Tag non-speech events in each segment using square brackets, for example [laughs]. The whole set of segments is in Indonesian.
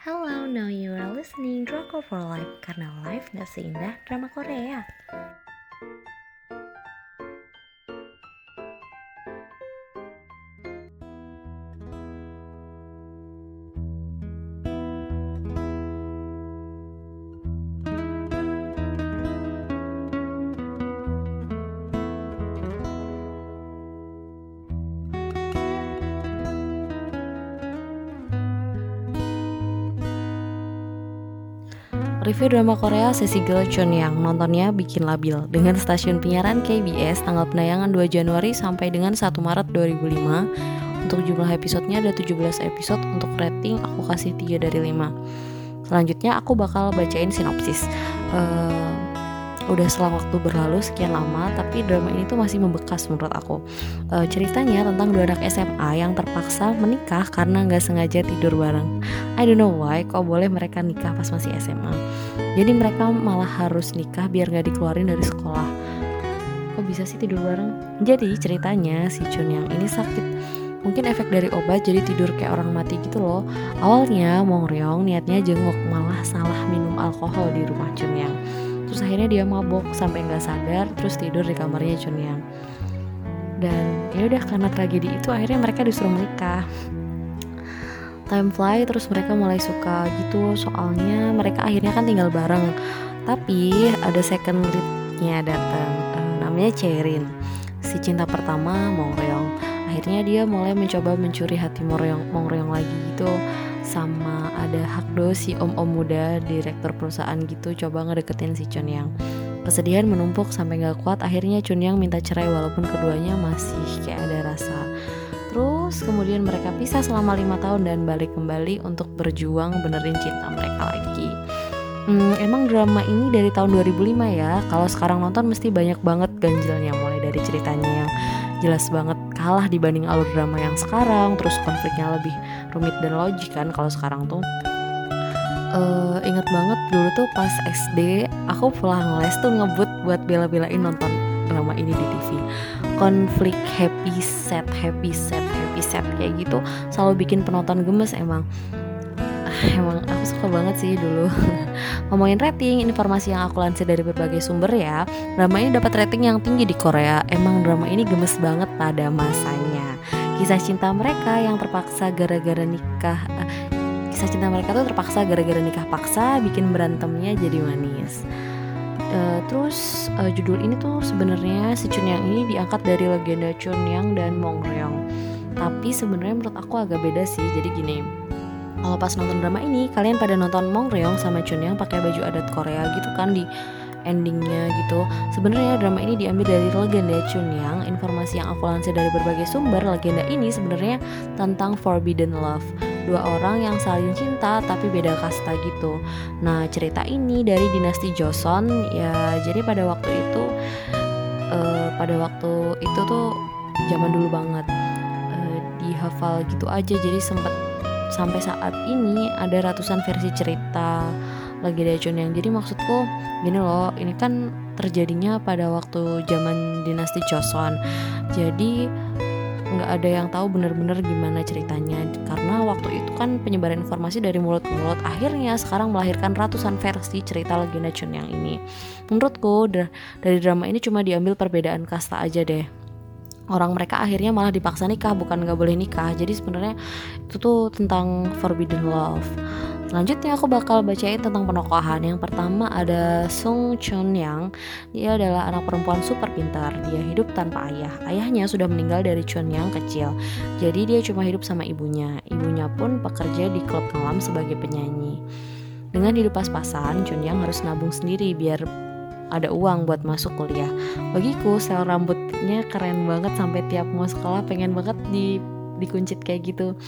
Hello, now you are listening Drama for Life karena life gak seindah drama Korea. Review drama Korea sesi Girl Chun yang nontonnya bikin labil. Dengan stasiun penyiaran KBS tanggal penayangan 2 Januari sampai dengan 1 Maret 2005 untuk jumlah episodenya ada 17 episode. Untuk rating aku kasih 3 dari 5 selanjutnya aku bakal bacain sinopsis. Uh, udah selang waktu berlalu sekian lama tapi drama ini tuh masih membekas menurut aku. Uh, ceritanya tentang dua anak SMA yang terpaksa menikah karena nggak sengaja tidur bareng. I don't know why kok boleh mereka nikah pas masih SMA jadi mereka malah harus nikah biar nggak dikeluarin dari sekolah. Kok bisa sih tidur bareng? Jadi ceritanya si Chun yang ini sakit. Mungkin efek dari obat jadi tidur kayak orang mati gitu loh. Awalnya Mong Ryong niatnya jenguk malah salah minum alkohol di rumah Chun yang terus akhirnya dia mabok sampai nggak sadar terus tidur di kamarnya Chunyang dan ya udah karena tragedi itu akhirnya mereka disuruh menikah. Time fly terus mereka mulai suka gitu. Soalnya mereka akhirnya kan tinggal bareng. Tapi ada second leadnya datang uh, namanya Cherin. Si cinta pertama Mongryong akhirnya dia mulai mencoba mencuri hati Mongryong Mongryong lagi gitu sama ada Hakdo si om-om muda direktur perusahaan gitu coba ngedeketin si Chun Yang. Kesedihan menumpuk sampai nggak kuat akhirnya Chun Yang minta cerai walaupun keduanya masih kayak ada rasa. Terus kemudian mereka pisah selama lima tahun dan balik kembali untuk berjuang benerin cinta mereka lagi. Hmm, emang drama ini dari tahun 2005 ya? Kalau sekarang nonton mesti banyak banget ganjilnya mulai dari ceritanya yang jelas banget kalah dibanding alur drama yang sekarang terus konfliknya lebih rumit dan logik kan kalau sekarang tuh. Uh, inget banget dulu tuh pas SD aku pulang les tuh ngebut buat bela-belain nonton drama ini di TV konflik happy set happy set happy set kayak gitu selalu bikin penonton gemes emang. Emang aku suka banget sih dulu. [laughs] Ngomongin rating informasi yang aku lansir dari berbagai sumber ya. Drama ini dapat rating yang tinggi di Korea. Emang drama ini gemes banget pada masanya kisah cinta mereka yang terpaksa gara-gara nikah uh, kisah cinta mereka tuh terpaksa gara-gara nikah paksa bikin berantemnya jadi manis Uh, terus uh, judul ini tuh sebenarnya si Chun Yang ini diangkat dari legenda Chun Yang dan Mong Ryong. Tapi sebenarnya menurut aku agak beda sih. Jadi gini, kalau pas nonton drama ini kalian pada nonton Mong Ryong sama Chun Yang pakai baju adat Korea gitu kan di endingnya gitu. Sebenarnya drama ini diambil dari legenda Chun Yang. Informasi yang aku lansir dari berbagai sumber legenda ini sebenarnya tentang forbidden love. Dua orang yang saling cinta tapi beda kasta gitu. Nah cerita ini dari dinasti Joseon. Ya jadi pada waktu itu uh, pada waktu itu tuh zaman dulu banget uh, dihafal gitu aja. Jadi sempet sampai saat ini ada ratusan versi cerita lagi ada yang jadi maksudku gini loh ini kan terjadinya pada waktu zaman dinasti Joseon. Jadi nggak ada yang tahu bener-bener gimana ceritanya. Karena waktu itu kan penyebaran informasi dari mulut ke mulut akhirnya sekarang melahirkan ratusan versi cerita legenda Chun yang ini. Menurutku dari drama ini cuma diambil perbedaan kasta aja deh. Orang mereka akhirnya malah dipaksa nikah bukan nggak boleh nikah. Jadi sebenarnya itu tuh tentang forbidden love Selanjutnya aku bakal bacain tentang penokohan. Yang pertama ada Sung Chun Yang. Dia adalah anak perempuan super pintar. Dia hidup tanpa ayah. Ayahnya sudah meninggal dari Chun Yang kecil. Jadi dia cuma hidup sama ibunya. Ibunya pun bekerja di klub malam sebagai penyanyi. Dengan hidup pas-pasan, Chun Yang harus nabung sendiri biar ada uang buat masuk kuliah. Bagiku sel rambutnya keren banget sampai tiap mau sekolah pengen banget di dikuncit kayak gitu.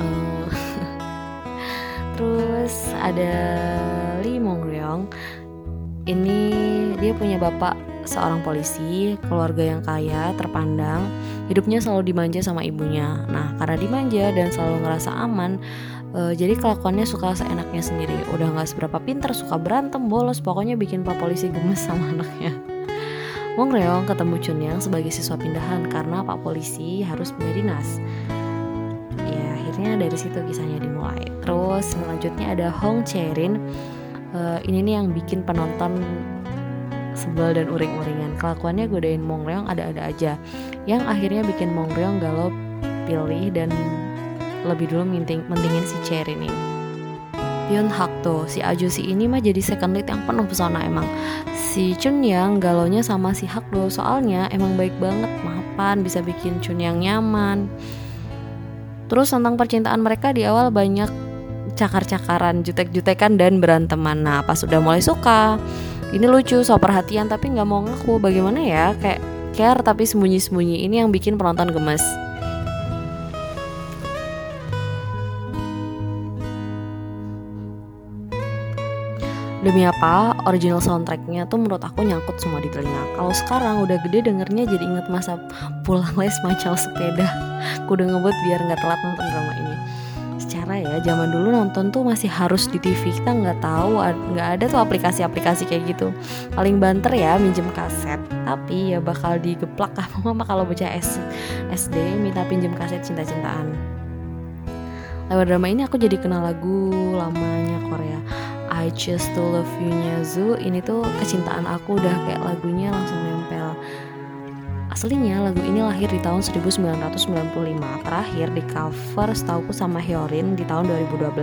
Uh, terus ada Lee Mong Ryong. Ini dia punya bapak seorang polisi, keluarga yang kaya, terpandang, hidupnya selalu dimanja sama ibunya. Nah, karena dimanja dan selalu ngerasa aman, uh, jadi kelakuannya suka seenaknya sendiri udah nggak seberapa pinter suka berantem bolos pokoknya bikin pak polisi gemes sama [laughs] anaknya Wong Reong ketemu Chun Yang sebagai siswa pindahan karena pak polisi harus pindah dinas akhirnya dari situ kisahnya dimulai. Terus selanjutnya ada Hong Cherin. Uh, ini nih yang bikin penonton sebel dan uring-uringan. Kelakuannya godain Mong Ryong ada-ada aja. Yang akhirnya bikin Mong Ryong galau pilih dan lebih dulu menting mentingin si Cherin ini. Hyun Hak tuh si Ajusi ini mah jadi second lead yang penuh pesona emang. Si Chun Yang galonya sama si Hak Do soalnya emang baik banget mapan bisa bikin Chun Yang nyaman terus tentang percintaan mereka di awal banyak cakar-cakaran jutek-jutekan dan beranteman. Nah pas udah mulai suka ini lucu so perhatian tapi nggak mau ngaku. Bagaimana ya? Kayak care tapi sembunyi-sembunyi. Ini yang bikin penonton gemes Demi apa, original soundtracknya tuh menurut aku nyangkut semua di telinga. Kalau sekarang udah gede dengernya jadi inget masa pulang [laughs] les macal sepeda. Aku udah ngebut biar nggak telat nonton drama ini. Secara ya, zaman dulu nonton tuh masih harus di TV. Kita nggak tahu, nggak ada tuh aplikasi-aplikasi kayak gitu. Paling banter ya minjem kaset. Tapi ya bakal digeplak [laughs] sama mama kalau baca SD minta pinjem kaset cinta-cintaan. Lewat drama ini aku jadi kenal lagu lamanya Korea I Choose to Love You nya Zu ini tuh kecintaan aku udah kayak lagunya langsung nempel. Aslinya lagu ini lahir di tahun 1995 Terakhir di cover setauku sama Hyorin di tahun 2012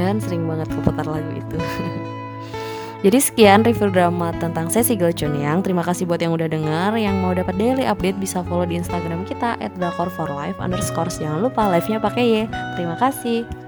Dan sering banget keputar lagu itu. [laughs] Jadi sekian review drama tentang Sesi Yang. Terima kasih buat yang udah denger. Yang mau dapat daily update bisa follow di Instagram kita At for life underscore. Jangan lupa live-nya pakai ya Terima kasih